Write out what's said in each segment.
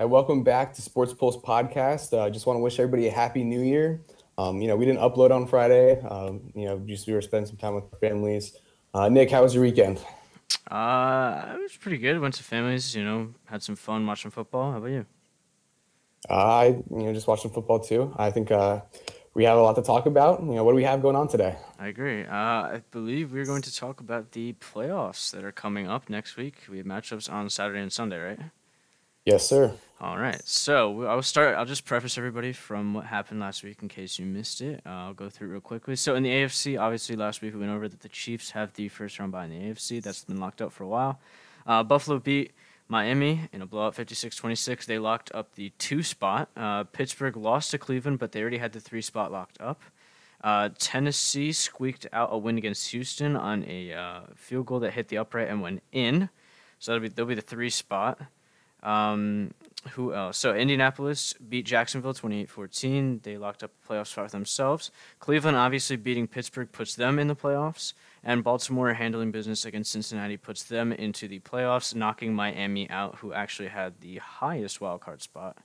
Hi, welcome back to Sports Pulse Podcast. I uh, just want to wish everybody a happy new year. Um, you know, we didn't upload on Friday. Um, you know, just we were spending some time with our families. Uh, Nick, how was your weekend? Uh, it was pretty good. Went to families, you know, had some fun watching football. How about you? I, you know, just watching football too. I think uh, we have a lot to talk about. You know, what do we have going on today? I agree. Uh, I believe we're going to talk about the playoffs that are coming up next week. We have matchups on Saturday and Sunday, right? Yes, sir. All right. So I'll start. I'll just preface everybody from what happened last week in case you missed it. Uh, I'll go through it real quickly. So in the AFC, obviously last week we went over that the Chiefs have the first round bye in the AFC. That's been locked up for a while. Uh, Buffalo beat Miami in a blowout 56 26. They locked up the two spot. Uh, Pittsburgh lost to Cleveland, but they already had the three spot locked up. Uh, Tennessee squeaked out a win against Houston on a uh, field goal that hit the upright and went in. So that'll be, that'll be the three spot. Um, who else? So Indianapolis beat Jacksonville 28-14. They locked up a playoff spot themselves. Cleveland obviously beating Pittsburgh puts them in the playoffs, and Baltimore handling business against Cincinnati puts them into the playoffs, knocking Miami out, who actually had the highest wild card spot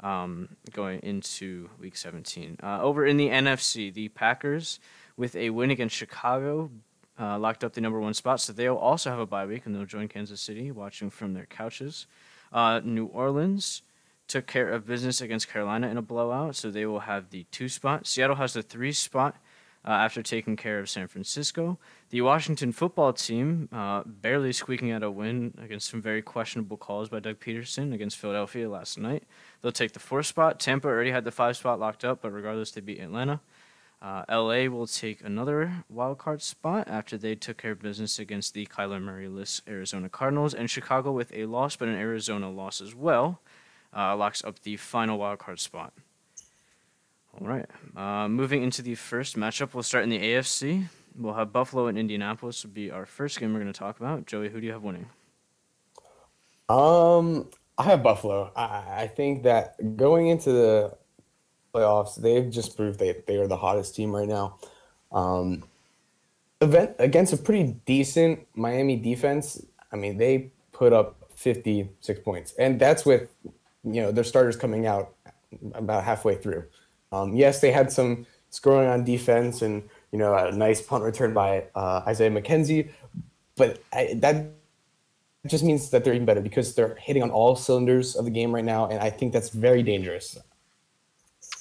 um, going into Week 17. Uh, over in the NFC, the Packers with a win against Chicago. Uh, locked up the number one spot, so they'll also have a bye week and they'll join Kansas City watching from their couches. Uh, New Orleans took care of business against Carolina in a blowout, so they will have the two spot. Seattle has the three spot uh, after taking care of San Francisco. The Washington football team uh, barely squeaking out a win against some very questionable calls by Doug Pederson against Philadelphia last night. They'll take the fourth spot. Tampa already had the five spot locked up, but regardless, they beat Atlanta. Uh, LA will take another wild card spot after they took care of business against the Kyler Murray-less Arizona Cardinals, and Chicago with a loss, but an Arizona loss as well, uh, locks up the final wild card spot. All right, uh, moving into the first matchup, we'll start in the AFC. We'll have Buffalo and Indianapolis will be our first game we're going to talk about. Joey, who do you have winning? Um, I have Buffalo. I, I think that going into the playoffs. They've just proved they they are the hottest team right now. Um, event against a pretty decent Miami defense. I mean, they put up 56 points, and that's with you know their starters coming out about halfway through. Um, yes, they had some scoring on defense, and you know a nice punt return by uh, Isaiah McKenzie, but I, that just means that they're even better because they're hitting on all cylinders of the game right now, and I think that's very dangerous.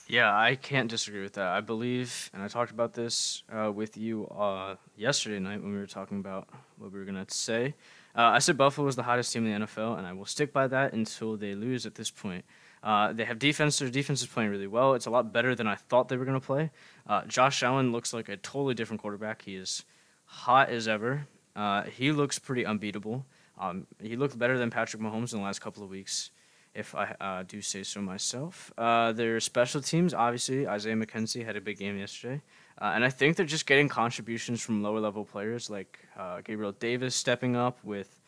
Yeah, I can't disagree with that. I believe, and I talked about this uh, with you uh, yesterday night when we were talking about what we were going to say. Uh, I said Buffalo was the hottest team in the NFL, and I will stick by that until they lose at this point. Uh, they have defense. Their defense is playing really well. It's a lot better than I thought they were going to play. Uh, Josh Allen looks like a totally different quarterback. He is hot as ever. Uh, he looks pretty unbeatable. Um, he looked better than Patrick Mahomes in the last couple of weeks if I uh, do say so myself. Uh, their special teams, obviously, Isaiah McKenzie had a big game yesterday. Uh, and I think they're just getting contributions from lower level players like uh, Gabriel Davis stepping up with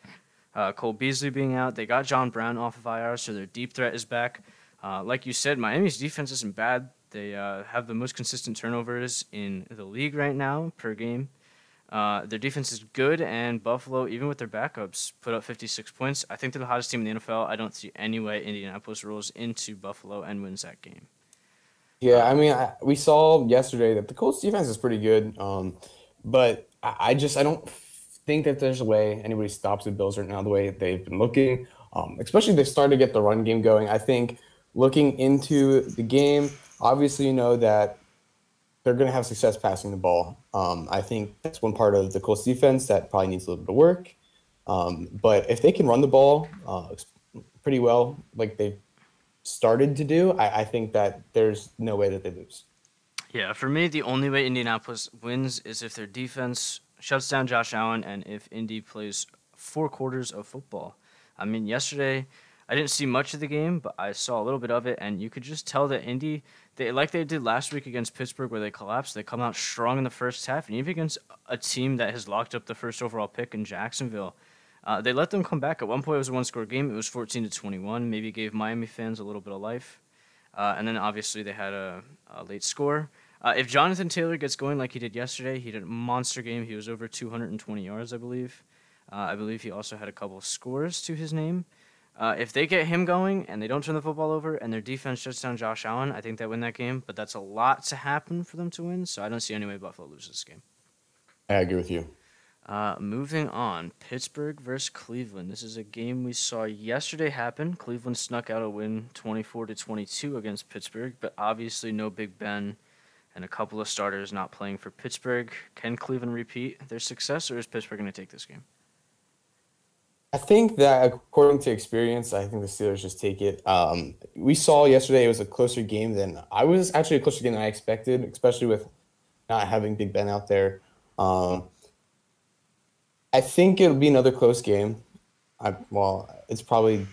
uh, Cole Beasley being out. They got John Brown off of IR, so their deep threat is back. Uh, like you said, Miami's defense isn't bad. They have the most consistent turnovers in the league right now per game. Uh, their defense is good, and Buffalo, even with their backups, put up 56 points. I think they're the hottest team in the NFL. I don't see any way Indianapolis rolls into Buffalo and wins that game. Yeah, I mean, I, we saw yesterday that the Colts defense is pretty good, um, but I, I, just I don't think that there's a way anybody stops the Bills right now the way they've been looking. Um, especially they started to get the run game going. I think looking into the game, obviously you know that they're going to have success passing the ball. Um, I think that's one part of the Colts defense that probably needs a little bit of work. Um, but if they can run the ball uh, pretty well, like they've started to do, I, I, think that there's no way that they lose. Yeah, for me, the only way Indianapolis wins is if their defense shuts down Josh Allen and if Indy plays four quarters of football. I mean, yesterday I didn't see much of the game, but I saw a little bit of it, and you could just tell that Indy, they like they did last week against Pittsburgh, where they collapsed. They come out strong in the first half, and even against a team that has locked up the first overall pick in Jacksonville, uh, they let them come back. At one point, it was a one-score game. It was 14 to 21. Maybe gave Miami fans a little bit of life, uh, and then obviously they had a, a late score. Uh, if Jonathan Taylor gets going like he did yesterday, he did a monster game. He was over 220 yards, I believe. Uh, I believe he also had a couple scores to his name. Uh, if they get him going and they don't turn the football over and their defense shuts down Josh Allen, I think they win that game. But that's a lot to happen for them to win, so I don't see any way Buffalo loses this game. I agree with you. Uh, moving on, Pittsburgh versus Cleveland. This is a game we saw yesterday happen. Cleveland snuck out a win, twenty-four to twenty-two against Pittsburgh, but obviously no Big Ben and a couple of starters not playing for Pittsburgh. Can Cleveland repeat their success, or is Pittsburgh going to take this game? I think that according to experience, I think the Steelers just take it. Um, we saw yesterday it was a closer game than I was actually a closer game than I expected, especially with not having Big Ben out there. Um, I think it'll be another close game. I, well, it's probably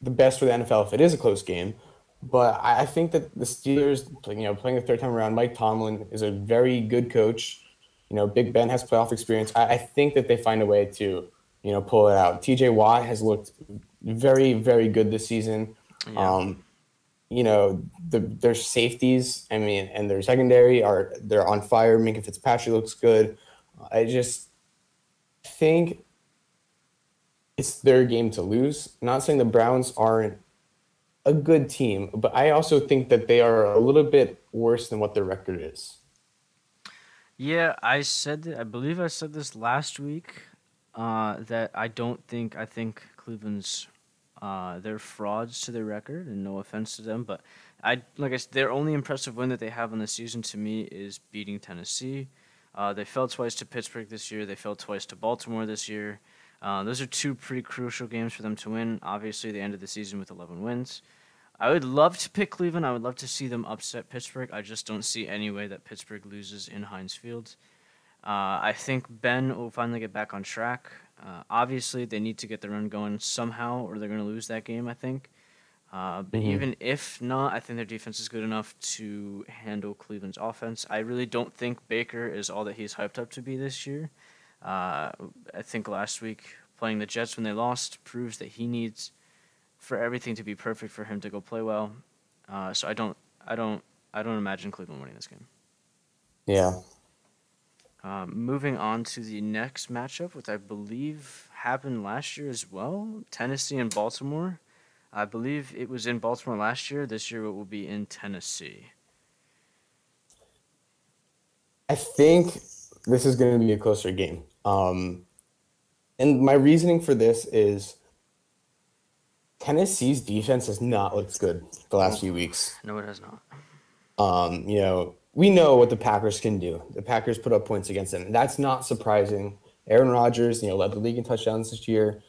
the best for the NFL if it is a close game. But I, think that the Steelers, you know, playing the third time around, Mike Tomlin is a very good coach. You know, Big Ben has playoff experience. I, I think that they find a way to you know, pull it out. TJ Watt has looked very, very good this season. Yeah. Um, you know, the, their safeties, I mean, and their secondary are they're on fire. Minkah Fitzpatrick looks good. I just think it's their game to lose. I'm not saying the Browns aren't a good team, but I also think that they are a little bit worse than what their record is. Yeah, I said I believe I said this last week uh, that I don't think I think Cleveland's uh, they're frauds to their record, and no offense to them, but I like I said, their only impressive win that they have on the season to me is beating Tennessee. Uh, they fell twice to Pittsburgh this year. They fell twice to Baltimore this year. Uh, those are two pretty crucial games for them to win. Obviously, they ended the season with 11 wins. I would love to pick Cleveland. I would love to see them upset Pittsburgh. I just don't see any way that Pittsburgh loses in Heinz Field. Uh, I think Ben will finally get back on track. Uh, obviously, they need to get the run going somehow, or they're going to lose that game. I think. Uh, but mm-hmm. even if not, I think their defense is good enough to handle Cleveland's offense. I really don't think Baker is all that he's hyped up to be this year. Uh, I think last week playing the Jets when they lost proves that he needs for everything to be perfect for him to go play well. Uh, so I don't, I don't, I don't imagine Cleveland winning this game. Yeah, um, moving on to the next matchup, which I believe happened last year as well Tennessee and Baltimore. I believe it was in Baltimore last year. This year it will be in Tennessee. I think this is going to be a closer game. Um, and my reasoning for this is Tennessee's defense has not looked good the last few weeks. No, it has not. Um, you know, we know what the Packers can do. The Packers put up points against them. That's not surprising. Aaron Rodgers, you know, led the league in touchdowns this year.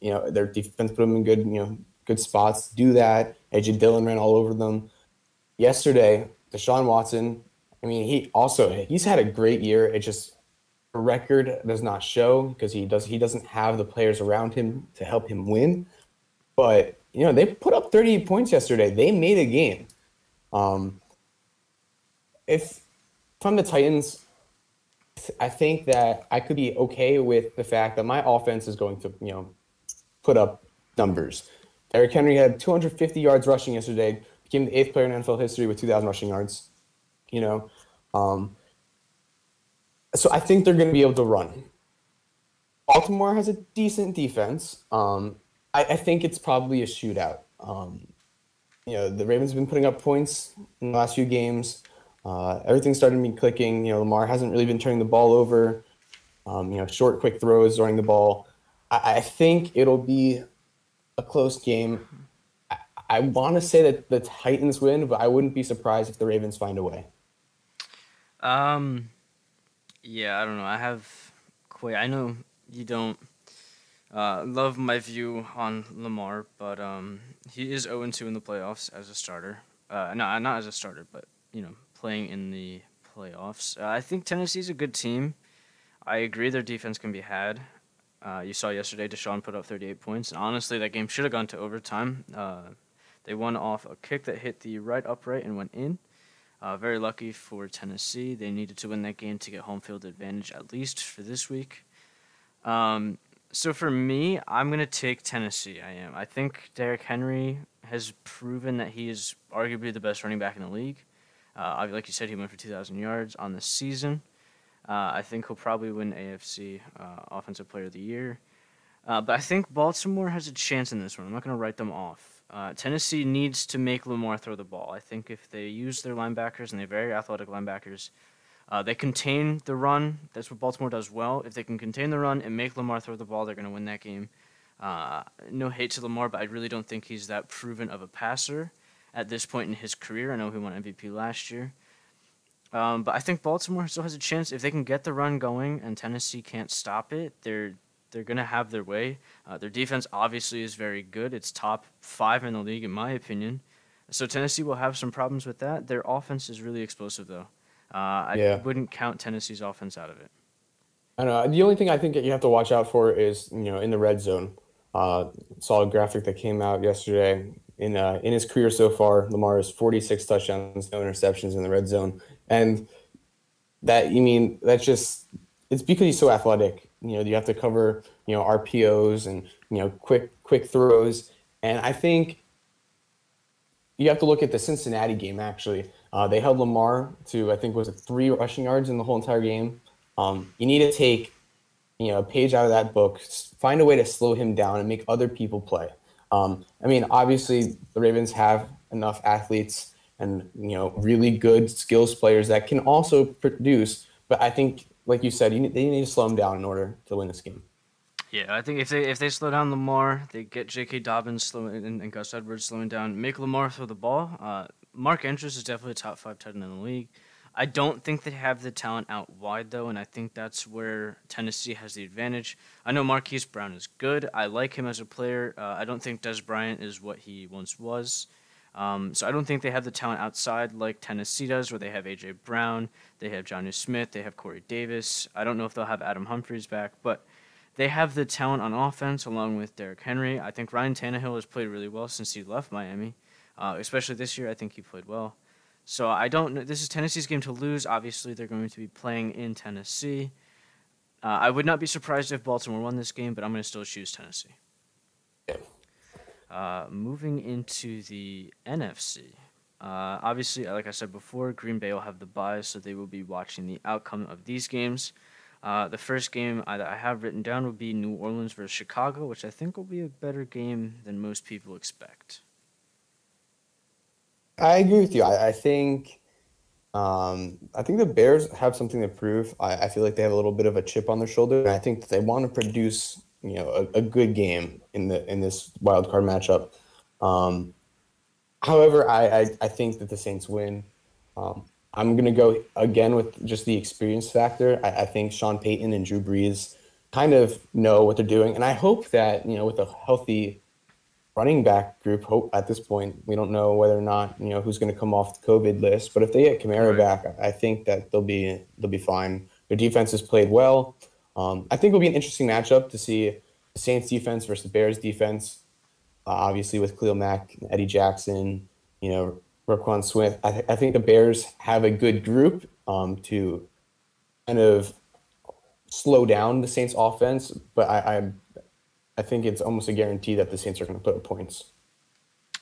You know, their defense put them in good, you know, good spots. Do that. AJ Dillon ran all over them. Yesterday, Deshaun Watson. I mean, he also he's had a great year. It just a record does not show because he does he doesn't have the players around him to help him win. But you know, they put up 38 points yesterday. They made a game. Um, if from the Titans, I think that I could be okay with the fact that my offense is going to, you know, put up numbers. Derrick Henry had 250 yards rushing yesterday, became the eighth player in NFL history with 2,000 rushing yards. You know, um, so I think they're going to be able to run. Baltimore has a decent defense. Um, I, I, think it's probably a shootout. Um, you know, the Ravens have been putting up points in the last few games. Uh, everything started be clicking. You know, Lamar hasn't really been turning the ball over. Um, you know, short, quick throws, running the ball. I, I think it'll be a close game. I, I want to say that the Titans win, but I wouldn't be surprised if the Ravens find a way. Um, yeah, I don't know. I have quite. I know you don't uh, love my view on Lamar, but um, he is 0 2 in the playoffs as a starter. Uh, no, not as a starter, but you know, playing in the playoffs. Uh, I think Tennessee's a good team. I agree their defense can be had. Uh, you saw yesterday Deshaun put up 38 points, and honestly, that game should have gone to overtime. Uh, they won off a kick that hit the right upright and went in. Uh, very lucky for Tennessee. They needed to win that game to get home field advantage at least for this week. Um, so for me, I'm gonna take Tennessee. I am. I think Derrick Henry has proven that he is arguably the best running back in the league. Uh, like you said, he went for 2,000 yards on the season. Uh, I think he'll probably win AFC uh, Offensive Player of the Year. Uh, but I think Baltimore has a chance in this one. I'm not going to write them off. Uh, Tennessee needs to make Lamar throw the ball. I think if they use their linebackers and they're very athletic linebackers, uh, they contain the run. That's what Baltimore does well. If they can contain the run and make Lamar throw the ball, they're going to win that game. No hate to Lamar, but I really don't think he's that proven of a passer at this point in his career. I know he won MVP last year. Um, but I think Baltimore still has a chance if they can get the run going and Tennessee can't stop it. They're they're gonna have their way. Uh, their defense obviously is very good. It's top five in the league in my opinion. So Tennessee will have some problems with that. Their offense is really explosive though. Uh, I Yeah. wouldn't count Tennessee's offense out of it. I know. The only thing I think that you have to watch out for is, you know, in the red zone. Uh, saw a graphic that came out yesterday. In uh, in his career so far, Lamar has 46 touchdowns, no interceptions in the red zone, and that you mean that's just it's because he's so athletic. You know, you have to cover you know RPOs and you know quick quick throws, and I think you have to look at the Cincinnati game. Actually, uh, they held Lamar to I think was it three rushing yards in the whole entire game. Um, you need to take you know a page out of that book, find a way to slow him down and make other people play. Um, I mean, obviously the Ravens have enough athletes and you know really good skills players that can also produce. But I think, like you said, you need, they need to slow them down in order to win this game. Yeah, I think if they if they slow down Lamar, they get J.K. Dobbins slowing and, and Gus Edwards slowing down, make Lamar throw the ball. Uh, Mark Andrews is definitely a top five tight end in the league. I don't think they have the talent out wide though, and I think that's where Tennessee has the advantage. I know Marquise Brown is good. I like him as a player. Uh, I don't think Dez Bryant is what he once was. Um, so I don't think they have the talent outside like Tennessee does, where they have AJ Brown, they have Jonnu Smith, they have Corey Davis. I don't know if they'll have Adam Humphries back, but they have the talent on offense along with Derrick Henry. I think Ryan Tannehill has played really well since he left Miami, uh, especially this year. I think he played well. So I don't know. This is Tennessee's game to lose. Obviously, they're going to be playing in Tennessee. Uh, I would not be surprised if Baltimore won this game, but I'm going to still choose Tennessee. Uh, moving into the NFC. Uh, obviously, like I said before, Green Bay will have the bye, so they will be watching the outcome of these games. Uh, the first game I, that I have written down will be New Orleans versus Chicago, which I think will be a better game than most people expect. I agree with you. I, I think um, I think the Bears have something to prove. I, I feel like they have a little bit of a chip on their shoulder, and I think they want to produce you know a, a good game in the in this wild card matchup. Um, however, I, I I think that the Saints win. Um, I'm gonna go again with just the experience factor. I, I think Sean Payton and Drew Brees kind of know what they're doing, and I hope that you know with a healthy running back group hope at this point we don't know whether or not you know who's going to come off the covid list but if they get Kamara Right. back i think that they'll be they'll be fine their defense has played well um, i think it'll be an interesting matchup to see the saints defense versus the bears defense uh, obviously with Khalil Mack, Eddie Jackson, you know, Roquan Smith. I, th- I think the Bears have a good group um, to kind of slow down the Saints offense, but I, I I think it's almost a guarantee that the Saints are going to put up points.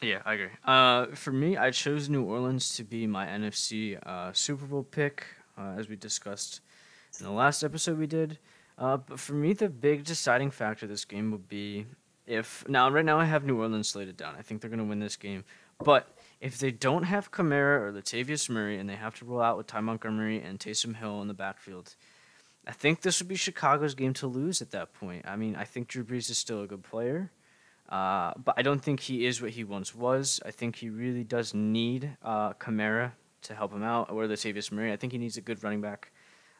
Yeah, I agree. Uh, for me, I chose New Orleans to be my NFC uh, Super Bowl pick, uh, as we discussed in the last episode we did. Uh, but for me, the big deciding factor of this game would be if now right now I have New Orleans slated down. I think they're going to win this game, but if they don't have Kamara or Latavius Murray and they have to roll out with Ty Montgomery and Taysom Hill in the backfield, I think this would be Chicago's game to lose at that point. I mean, I think Drew Brees is still a good player. Uh, but I don't think he is what he once was. I think he really does need uh, Kamara to help him out, or Latavius Murray. I think he needs a good running back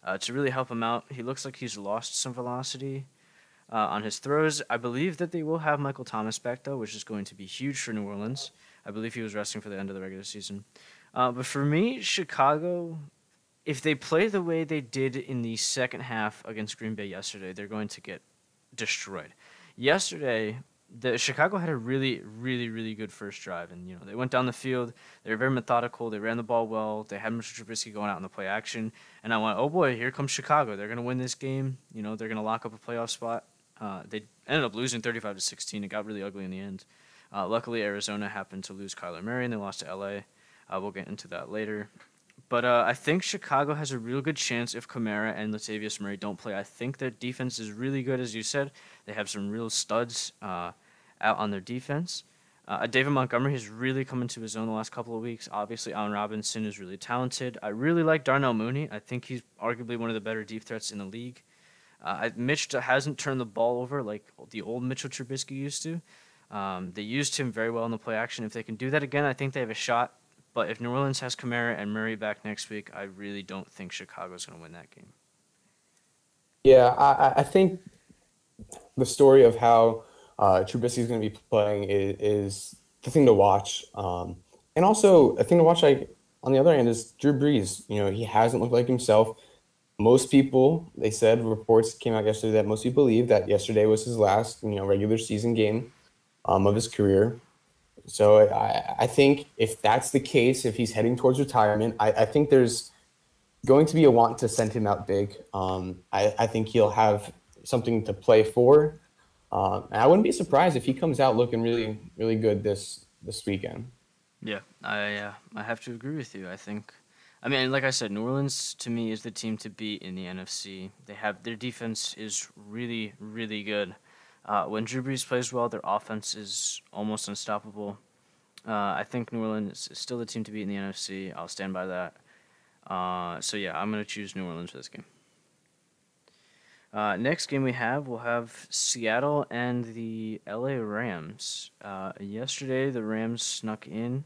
uh, to really help him out. He looks like he's lost some velocity uh, on his throws. I believe that they will have Michael Thomas back, though, which is going to be huge for New Orleans. I believe he was resting for the end of the regular season. Uh, but for me, Chicago, if they play the way they did in the second half against Green Bay yesterday, they're going to get destroyed. Yesterday, the Chicago had a really, really, really good first drive, and you know they went down the field. They were very methodical. They ran the ball well. They had Mr. Trubisky going out in the play action, and I went, "Oh boy, here comes Chicago. They're going to win this game. You know they're going to lock up a playoff spot." Uh, they ended up losing 35 to 16. It got really ugly in the end. Uh, luckily, Arizona happened to lose Kyler Murray, and they lost to LA. Uh, we'll get into that later. But uh, I think Chicago has a real good chance if Kamara and Latavius Murray don't play. I think their defense is really good, as you said. They have some real studs uh, out on their defense. Uh, David Montgomery has really come into his own the last couple of weeks. Obviously, Allen Robinson is really talented. I really like Darnell Mooney. I think he's arguably one of the better deep threats in the league. Uh, Mitch hasn't turned the ball over like the old Mitchell Trubisky used to. Um, they used him very well in the play action. If they can do that again, I think they have a shot. But if New Orleans has Kamara and Murray back next week, I really don't think Chicago's going to win that game. Yeah, I, I think the story of how uh, Trubisky is going to be playing is, is, the thing to watch. Um, and also, a thing to watch, like on the other hand, is Drew Brees. You know, he hasn't looked like himself. Most people, they said, reports came out yesterday that most people believe that yesterday was his last, you know, regular season game um, of his career. So I, I think if that's the case, if he's heading towards retirement, I, I think there's going to be a want to send him out big. Um, I, I think he'll have something to play for. Um, and I wouldn't be surprised if he comes out looking really, really good this this weekend. Yeah, I uh, I have to agree with you. I think, I mean, like I said, New Orleans to me is the team to beat in the NFC. They have their defense is really, really good. Uh, when Drew Brees plays well, their offense is almost unstoppable. Uh, I think New Orleans is still the team to beat in the NFC. I'll stand by that. Uh, so yeah, I'm gonna choose New Orleans for this game. Uh, next game we have, we'll have Seattle and the LA Rams. Uh, yesterday, the Rams snuck in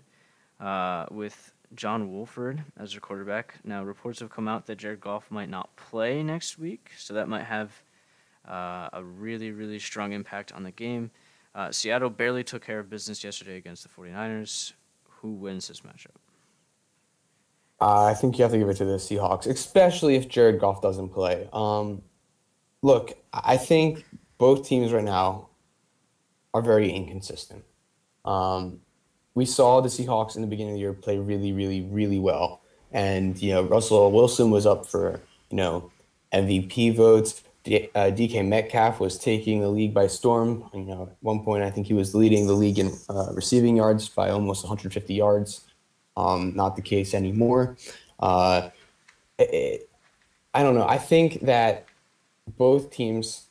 uh, with John Wolford as their quarterback. Now, reports have come out that Jared Goff might not play next week, so that might have a really, really strong impact on the game. Uh, Seattle barely took care of business yesterday against the 49ers. Who wins this matchup? Uh, I think you have to give it to the Seahawks, especially if Jared Goff doesn't play. Um, look, I think both teams right now are very inconsistent. Um, we saw the Seahawks in the beginning of the year play really, really, really well, and you know Russell Wilson was up for you know MVP votes. D- uh, DK Metcalf was taking the league by storm. You know, at one point I think he was leading the league in uh, receiving yards by almost 150 yards. Um, not the case anymore. Uh, it, I don't know. I think that both teams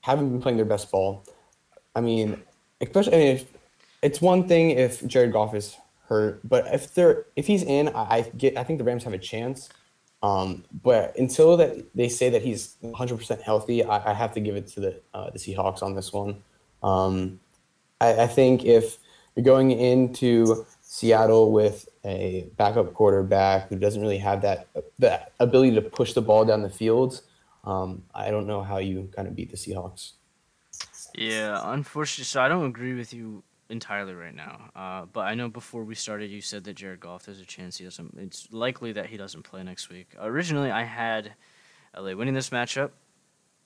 haven't been playing their best ball. I mean, especially I mean, if, it's one thing if Jared Goff is hurt, but if they're if he's in, I, I get I think the Rams have a chance. Um, but until that they say that he's 100% healthy, I, I have to give it to the uh, the Seahawks on this one. Um, I, I think if you're going into Seattle with a backup quarterback who doesn't really have that that ability to push the ball down the field, um, I don't know how you kind of beat the Seahawks. Yeah, unfortunately, so I don't agree with you entirely right now. Uh, but I know before we started, you said that Jared Goff there's a chance he doesn't. It's likely that he doesn't play next week. Originally, I had LA winning this matchup,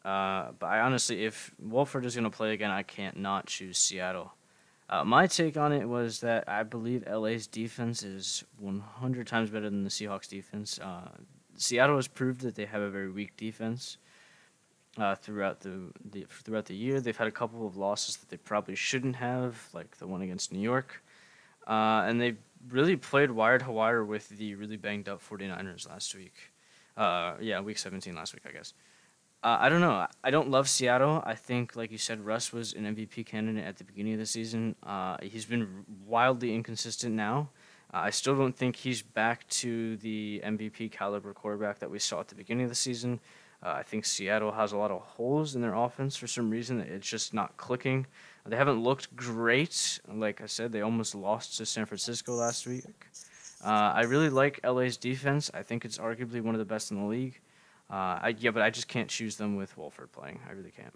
uh, but I honestly, if Wolford is going to play again, I can't not choose Seattle. Uh, my take on it was that I believe LA's defense is 100 times better than the Seahawks defense. Uh, Seattle has proved that they have a very weak defense uh, throughout the, the throughout the year. They've had a couple of losses that they probably shouldn't have, like the one against New York, uh, and they really played wired to wire with the really banged up 49ers last week. Uh, yeah, week 17 last week, I guess. Uh, I don't know. I don't love Seattle. I think, like you said, Russ was an MVP candidate at the beginning of the season. Uh, he's been wildly inconsistent now. Uh, I still don't think he's back to the MVP caliber quarterback that we saw at the beginning of the season. Uh, I think Seattle has a lot of holes in their offense for some reason. It's just not clicking. They haven't looked great. Like I said, they almost lost to San Francisco last week. Uh, I really like LA's defense. I think it's arguably one of the best in the league. Uh, I, yeah, but I just can't choose them with Wolford playing. I really can't.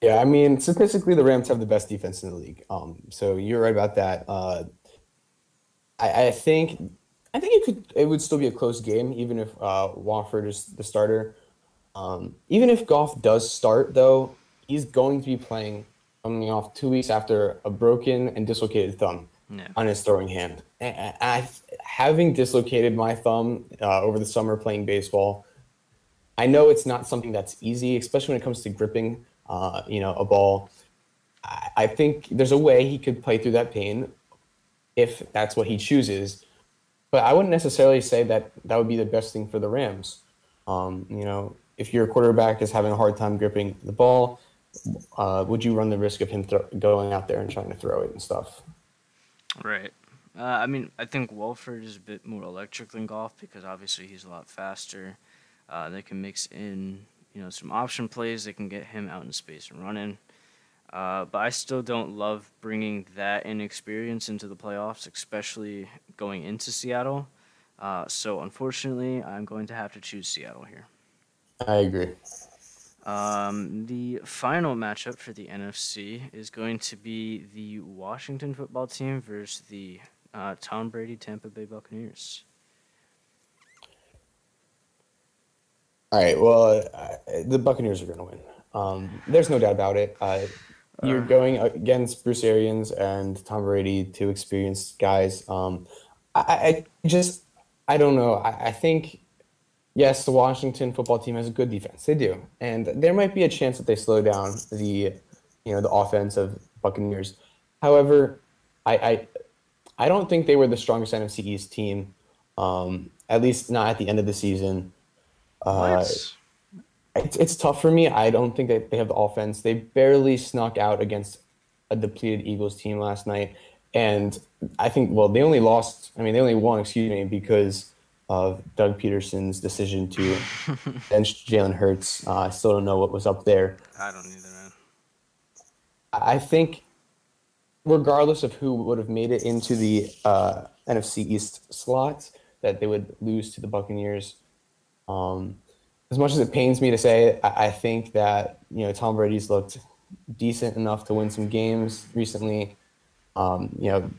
Yeah, I mean, statistically, the Rams have the best defense in the league. Um, so you're right about that. Uh, I, I think I think it could it would still be a close game even if uh, Wolford is the starter. Um, even if Goff does start though, he's going to be playing coming off two weeks after a broken and dislocated thumb yeah. on his throwing hand. And I, having dislocated my thumb uh, over the summer playing baseball, I know it's not something that's easy, especially when it comes to gripping, uh, you know, a ball. I, I think there's a way he could play through that pain if that's what he chooses. But I wouldn't necessarily say that that would be the best thing for the Rams. Um, you know, if your quarterback is having a hard time gripping the ball, uh, would you run the risk of him th- going out there and trying to throw it and stuff? Right. Uh, I mean, I think Wolford is a bit more electric than Goff because obviously he's a lot faster. Uh, they can mix in, you know, some option plays. They can get him out in space and running. Uh, but I still don't love bringing that inexperience into the playoffs, especially going into Seattle. Uh, so unfortunately, I'm going to have to choose Seattle here. I agree. Um, the final matchup for the NFC is going to be the Washington football team versus the uh, Tom Brady Tampa Bay Buccaneers. All right. Well, uh, the Buccaneers are going to win. Um, there's no doubt about it. Uh, you're going against Bruce Arians and Tom Brady, two experienced guys. Um, I, I, just, I don't know. I, I, think, yes, the Washington football team has a good defense. They do, and there might be a chance that they slow down the, you know, the offense of Buccaneers. However, I, I, I don't think they were the strongest NFC East team. Um, at least not at the end of the season. Uh, it's, it's tough for me. I don't think that they have the offense. They barely snuck out against a depleted Eagles team last night. And I think, well, they only lost, I mean, they only won, excuse me, because of Doug Pederson's decision to bench Jalen Hurts. Uh, I still don't know what was up there. I don't either, man. I think, regardless of who would have made it into the uh, NFC East slot, that they would lose to the Buccaneers. Um, as much as it pains me to say, I, I think that you know Tom Brady's looked decent enough to win some games recently. Um, you know,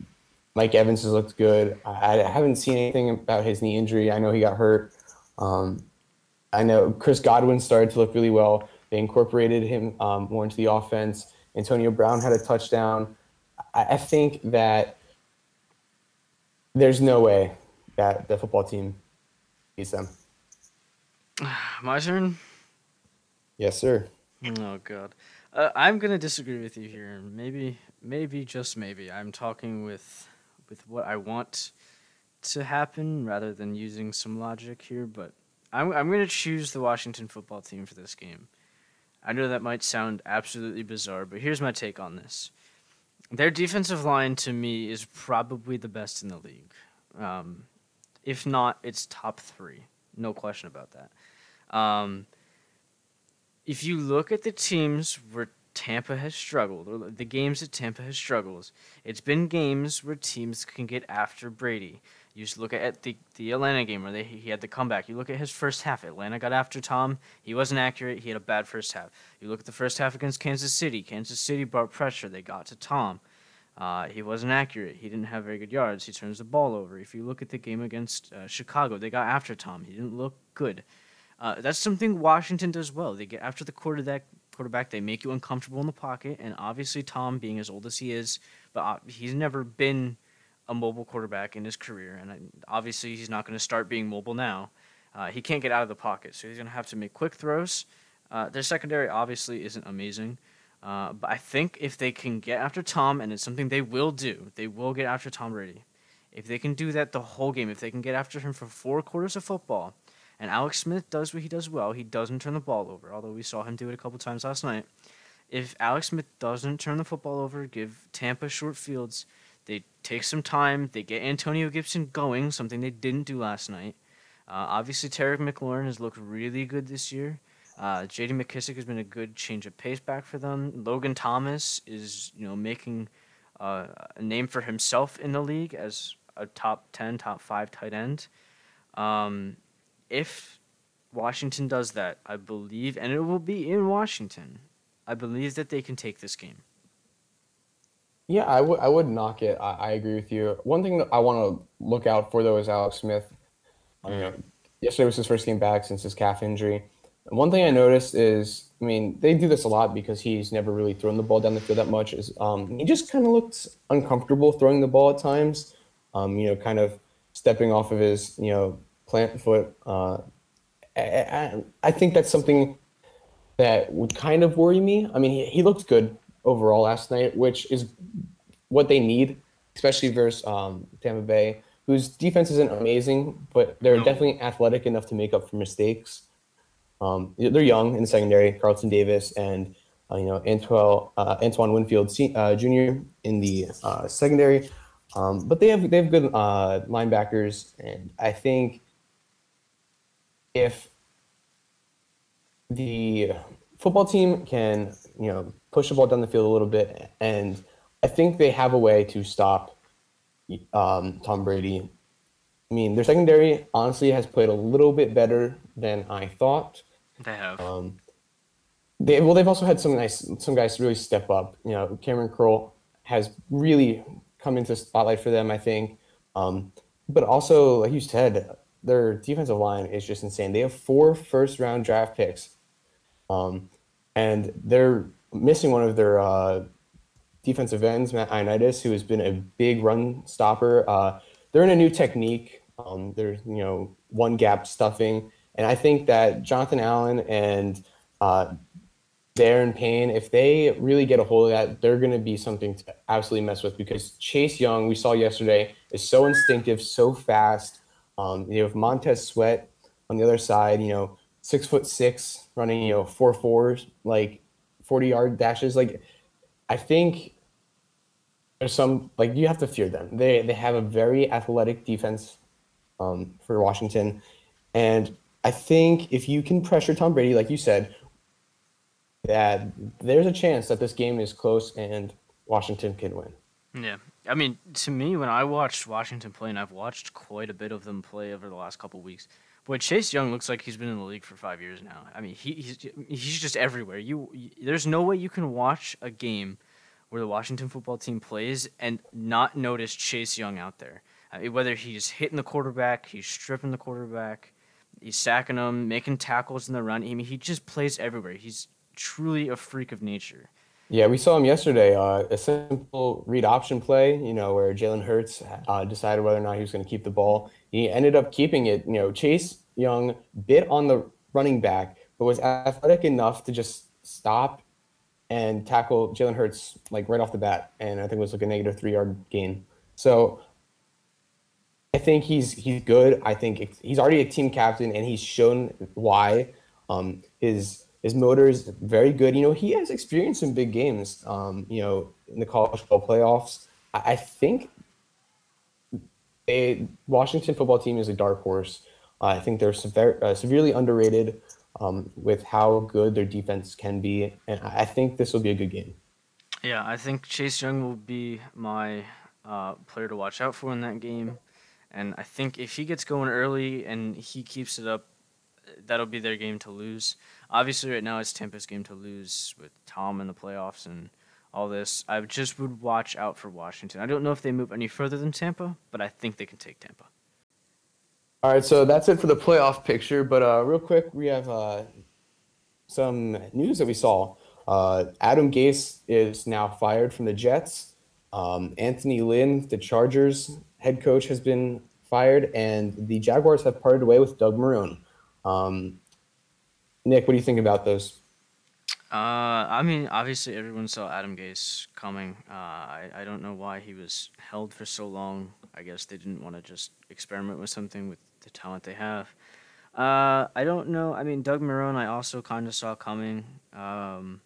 Mike Evans has looked good. I, I, haven't seen anything about his knee injury. I know he got hurt. Um, I know Chris Godwin started to look really well. They incorporated him um, more into the offense. Antonio Brown had a touchdown. I, I think that there's no way that the football team beats them. My turn. Yes, sir. Oh God, uh, I'm gonna disagree with you here. Maybe, maybe just maybe. I'm talking with, with what I want to happen rather than using some logic here. But I'm I'm gonna choose the Washington football team for this game. I know that might sound absolutely bizarre, but here's my take on this. Their defensive line to me is probably the best in the league. Um, if not, it's top three. No question about that. Um, if you look at the teams where Tampa has struggled, or the games that Tampa has struggled, it's been games where teams can get after Brady. You just look at the, the Atlanta game where they, he had the comeback. You look at his first half. Atlanta got after Tom. He wasn't accurate. He had a bad first half. You look at the first half against Kansas City. Kansas City brought pressure. They got to Tom. Uh, he wasn't accurate. He didn't have very good yards. He turns the ball over. If you look at the game against uh, Chicago, they got after Tom. He didn't look good. Uh, that's something Washington does well. They get after the quarterback. Quarterback, they make you uncomfortable in the pocket, and obviously Tom, being as old as he is, but uh, he's never been a mobile quarterback in his career, and obviously he's not going to start being mobile now. Uh, he can't get out of the pocket, so he's going to have to make quick throws. Uh, their secondary obviously isn't amazing, uh, but I think if they can get after Tom, and it's something they will do, they will get after Tom Brady. If they can do that the whole game, if they can get after him for four quarters of football, and Alex Smith does what he does well, he doesn't turn the ball over, although we saw him do it a couple times last night. If Alex Smith doesn't turn the football over, give Tampa short fields, they take some time, they get Antonio Gibson going, something they didn't do last night. Uh, obviously, Terry McLaurin has looked really good this year. Uh, J.D. McKissic has been a good change of pace back for them. Logan Thomas is, you know, making uh, a name for himself in the league as a top ten, top five tight end. Um, if Washington does that, I believe, and it will be in Washington, I believe that they can take this game. Yeah, I would I would knock it. I, I agree with you. One thing that I want to look out for though is Alex Smith. You know, yesterday was his first game back since his calf injury. One thing I noticed is, I mean, they do this a lot because he's never really thrown the ball down the field that much. Is um, he just kind of looked uncomfortable throwing the ball at times. Um, you know, kind of stepping off of his, you know, plant foot. Uh, I, I, think that's something that would kind of worry me. I mean, he, he looked good overall last night, which is what they need, especially versus um, Tampa Bay. whose defense isn't amazing, but they're definitely athletic enough to make up for mistakes. Um, they're young in the secondary, Carlton Davis and uh, you know Antoine uh, Antoine Winfield uh, Jr. in the uh, secondary. Um, but they have they have good uh, linebackers, and I think if the football team can you know push the ball down the field a little bit, and I think they have a way to stop um, Tom Brady. I mean, their secondary honestly has played a little bit better than I thought. They have. Um, they well, they've also had some nice some guys really step up. You know, Kamren Curl has really come into the spotlight for them. I think, um, but also like you said, their defensive line is just insane. They have four first round draft picks, um, and they're missing one of their uh, defensive ends, Matt Ioannidis, who has been a big run stopper. Uh, they're in a new technique. Um, they're you know one gap stuffing, and I think that Jonathan Allen and uh, Daron Payne, if they really get a hold of that, they're going to be something to absolutely mess with because Chase Young, we saw yesterday, is so instinctive, so fast. Um, you have Montez Sweat on the other side, you know, six foot six, running, you know, four fours, like 40 yard dashes. Like, I think there's some, like, you have to fear them. They, they have a very athletic defense um, for Washington. And I think if you can pressure Tom Brady, like you said, that there's a chance that this game is close and Washington can win. Yeah. I mean, to me, when I watched Washington play, and I've watched quite a bit of them play over the last couple weeks, boy, Chase Young looks like he's been in the league for five years now. I mean, he, he's he's just everywhere. You, you there's no way you can watch a game where the Washington football team plays and not notice Chase Young out there. I mean, whether he's hitting the quarterback, he's stripping the quarterback, he's sacking them, making tackles in the run. I mean, he just plays everywhere. He's truly a freak of nature. Yeah, we saw him yesterday. Uh, a simple read option play, you know, where Jalen Hurts uh, decided whether or not he was going to keep the ball. He ended up keeping it. You know, Chase Young bit on the running back, but was athletic enough to just stop and tackle Jalen Hurts like right off the bat, and I think it was like a negative three yard gain. So I think he's he's good. I think he's already a team captain, and he's shown why. Um, his his motor is very good. You know, he has experience in big games. Um, you know, in the college football playoffs. I, I think a Washington football team is a dark horse. Uh, I think they're sever- uh, severely underrated um, with how good their defense can be, and I I think this will be a good game. Yeah, I think Chase Young will be my uh, player to watch out for in that game. And I think if he gets going early and he keeps it up, that'll be their game to lose. Obviously, right now it's Tampa's game to lose with Tom in the playoffs and all this. I just would watch out for Washington. I don't know if they move any further than Tampa, but I think they can take Tampa. All right, so that's it for the playoff picture. But uh, real quick, we have uh, some news that we saw. Uh, Adam Gase is now fired from the Jets. Um, Anthony Lynn, the Chargers head coach, has been fired, and the Jaguars have parted away with Doug Marrone. Um, Nick, what do you think about those? Uh, I mean, obviously everyone saw Adam Gase coming. Uh, I, I don't know why he was held for so long. I guess they didn't want to just experiment with something with the talent they have. Uh, I don't know. I mean, Doug Marrone, I also kind of saw coming um,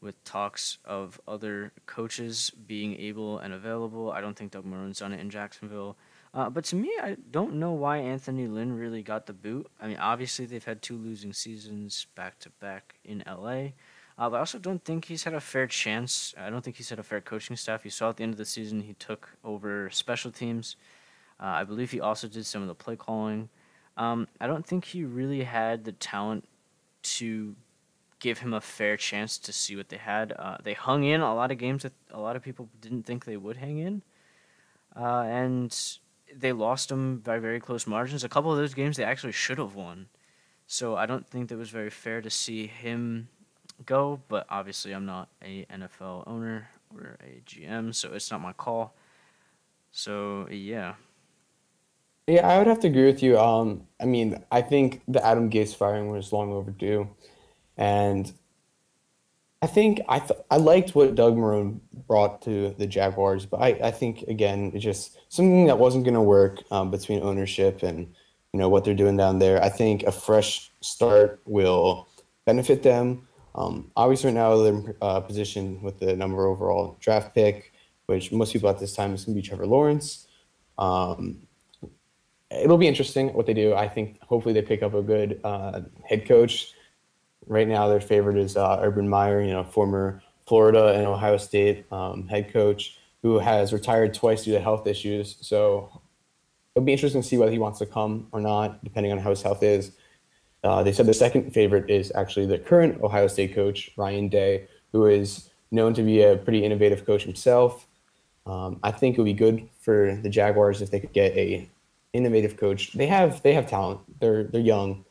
with talks of other coaches being able and available. I don't think Doug Marrone's done it in Jacksonville. Uh, but to me, I don't know why Anthony Lynn really got the boot. I mean, obviously they've had two losing seasons back to back in LA. Uh, but I also don't think he's had a fair chance. I don't think he's had a fair coaching staff. You saw at the end of the season he took over special teams. Uh, I believe he also did some of the play calling. Um, I don't think he really had the talent to give him a fair chance to see what they had. Uh, they hung in a lot of games that a lot of people didn't think they would hang in. Uh, and they lost them by very close margins. A couple of those games they actually should have won. So I don't think that was very fair to see him go. But obviously, I'm not a NFL owner or a GM, so it's not my call. So yeah, Yeah, I would have to agree with you. Um, I mean, I think the Adam Gase firing was long overdue, and I think I th- I liked what Doug Marrone brought to the Jaguars, but I, I think again it's just something that wasn't going to work um, between ownership and you know what they're doing down there. I think a fresh start will benefit them. Um, obviously, right now they're uh, position with the number overall draft pick, which most people at this time is going to be Trevor Lawrence. Um, it'll be interesting what they do. I think hopefully they pick up a good uh, head coach right now their favorite is uh, Urban Meyer, you know, former Florida and Ohio State um, head coach who has retired twice due to health issues. So it'll be interesting to see whether he wants to come or not, depending on how his health is. Uh, they said the second favorite is actually the current Ohio State coach, Ryan Day, who is known to be a pretty innovative coach himself. Um, I think it would be good for the Jaguars if they could get a innovative coach. They have they have talent. They're they're young.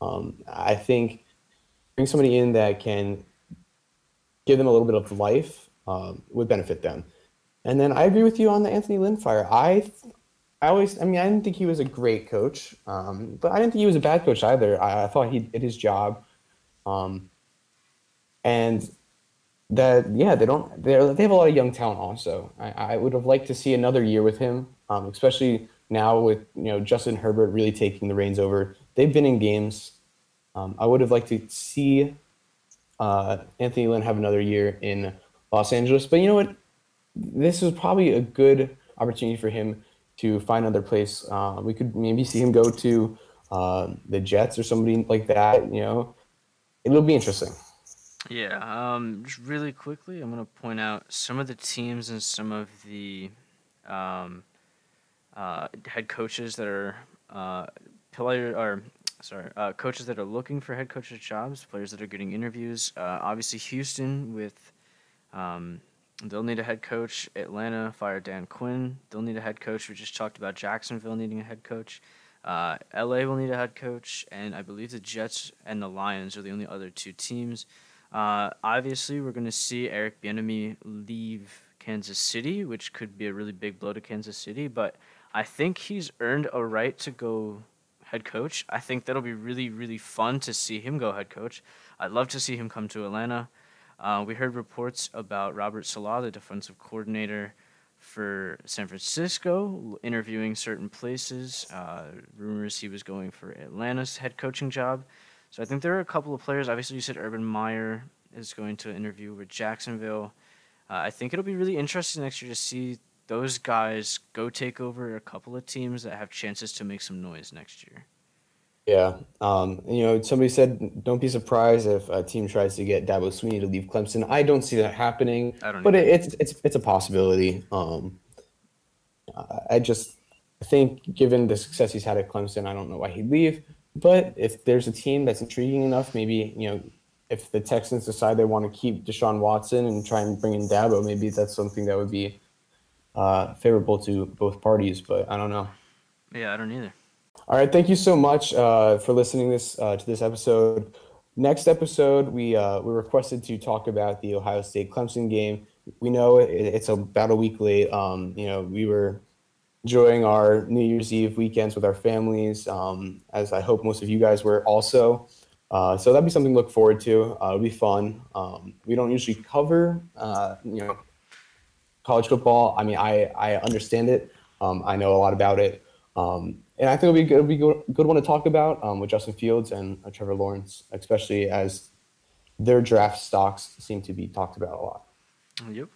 Um, I think bring somebody in that can give them a little bit of life um, would benefit them. And then I agree with you on the Anthony Lynn fire. I, I always, I mean, I didn't think he was a great coach, um, but I didn't think he was a bad coach either. I, I thought he did his job, um, and that yeah, they don't they they have a lot of young talent also. I, I would have liked to see another year with him, um, especially now with you know Justin Herbert really taking the reins over. They've been in games um, I would have liked to see uh, Anthony Lynn have another year in Los Angeles, but you know what? This is probably a good opportunity for him to find another place. Uh, we could maybe see him go to uh, the Jets or somebody like that. You know, it'll be interesting. Yeah. Um, just really quickly, I'm gonna point out some of the teams and some of the um, uh, head coaches that are uh, player or sorry, uh, coaches that are looking for head coaches jobs, players that are getting interviews. Uh, obviously, Houston with um, they'll need a head coach. Atlanta fired Dan Quinn. They'll need a head coach. We just talked about Jacksonville needing a head coach. Uh, LA will need a head coach, and I believe the Jets and the Lions are the only other two teams. Uh, obviously, we're going to see Eric Bieniemy leave Kansas City, which could be a really big blow to Kansas City. But I think he's earned a right to go head coach. I think that'll be really, really fun to see him go head coach. I'd love to see him come to Atlanta. Uh, we heard reports about Robert Saleh, the defensive coordinator for San Francisco, interviewing certain places. Uh, rumors he was going for Atlanta's head coaching job. So I think there are a couple of players. Obviously, you said Urban Meyer is going to interview with Jacksonville. Uh, I think it'll be really interesting next year to see those guys go take over a couple of teams that have chances to make some noise next year. Yeah, um, you know, somebody said, "Don't be surprised if a team tries to get Dabo Swinney to leave Clemson." I don't see that happening, I don't but it, it's it's it's a possibility. Um, I just I think, given the success he's had at Clemson, I don't know why he'd leave. But if there's a team that's intriguing enough, maybe you know, if the Texans decide they want to keep Deshaun Watson and try and bring in Dabo, maybe that's something that would be uh, favorable to both parties, but I don't know. Yeah, I don't either. All right, thank you so much uh, for listening this uh, to this episode. Next episode, we uh, we requested to talk about the Ohio State Clemson game. We know it, it's about a week late. Um, you know, we were enjoying our New Year's Eve weekends with our families, um, as I hope most of you guys were also. Uh, so that'd be something to look forward to. Uh, it'll be fun. Um, we don't usually cover, uh, you know, college football. I mean, I, I understand it. Um, I know a lot about it. Um, and I think it'll be good, be good, good one to talk about um, with Justin Fields and uh, Trevor Lawrence, especially as their draft stocks seem to be talked about a lot. Yep.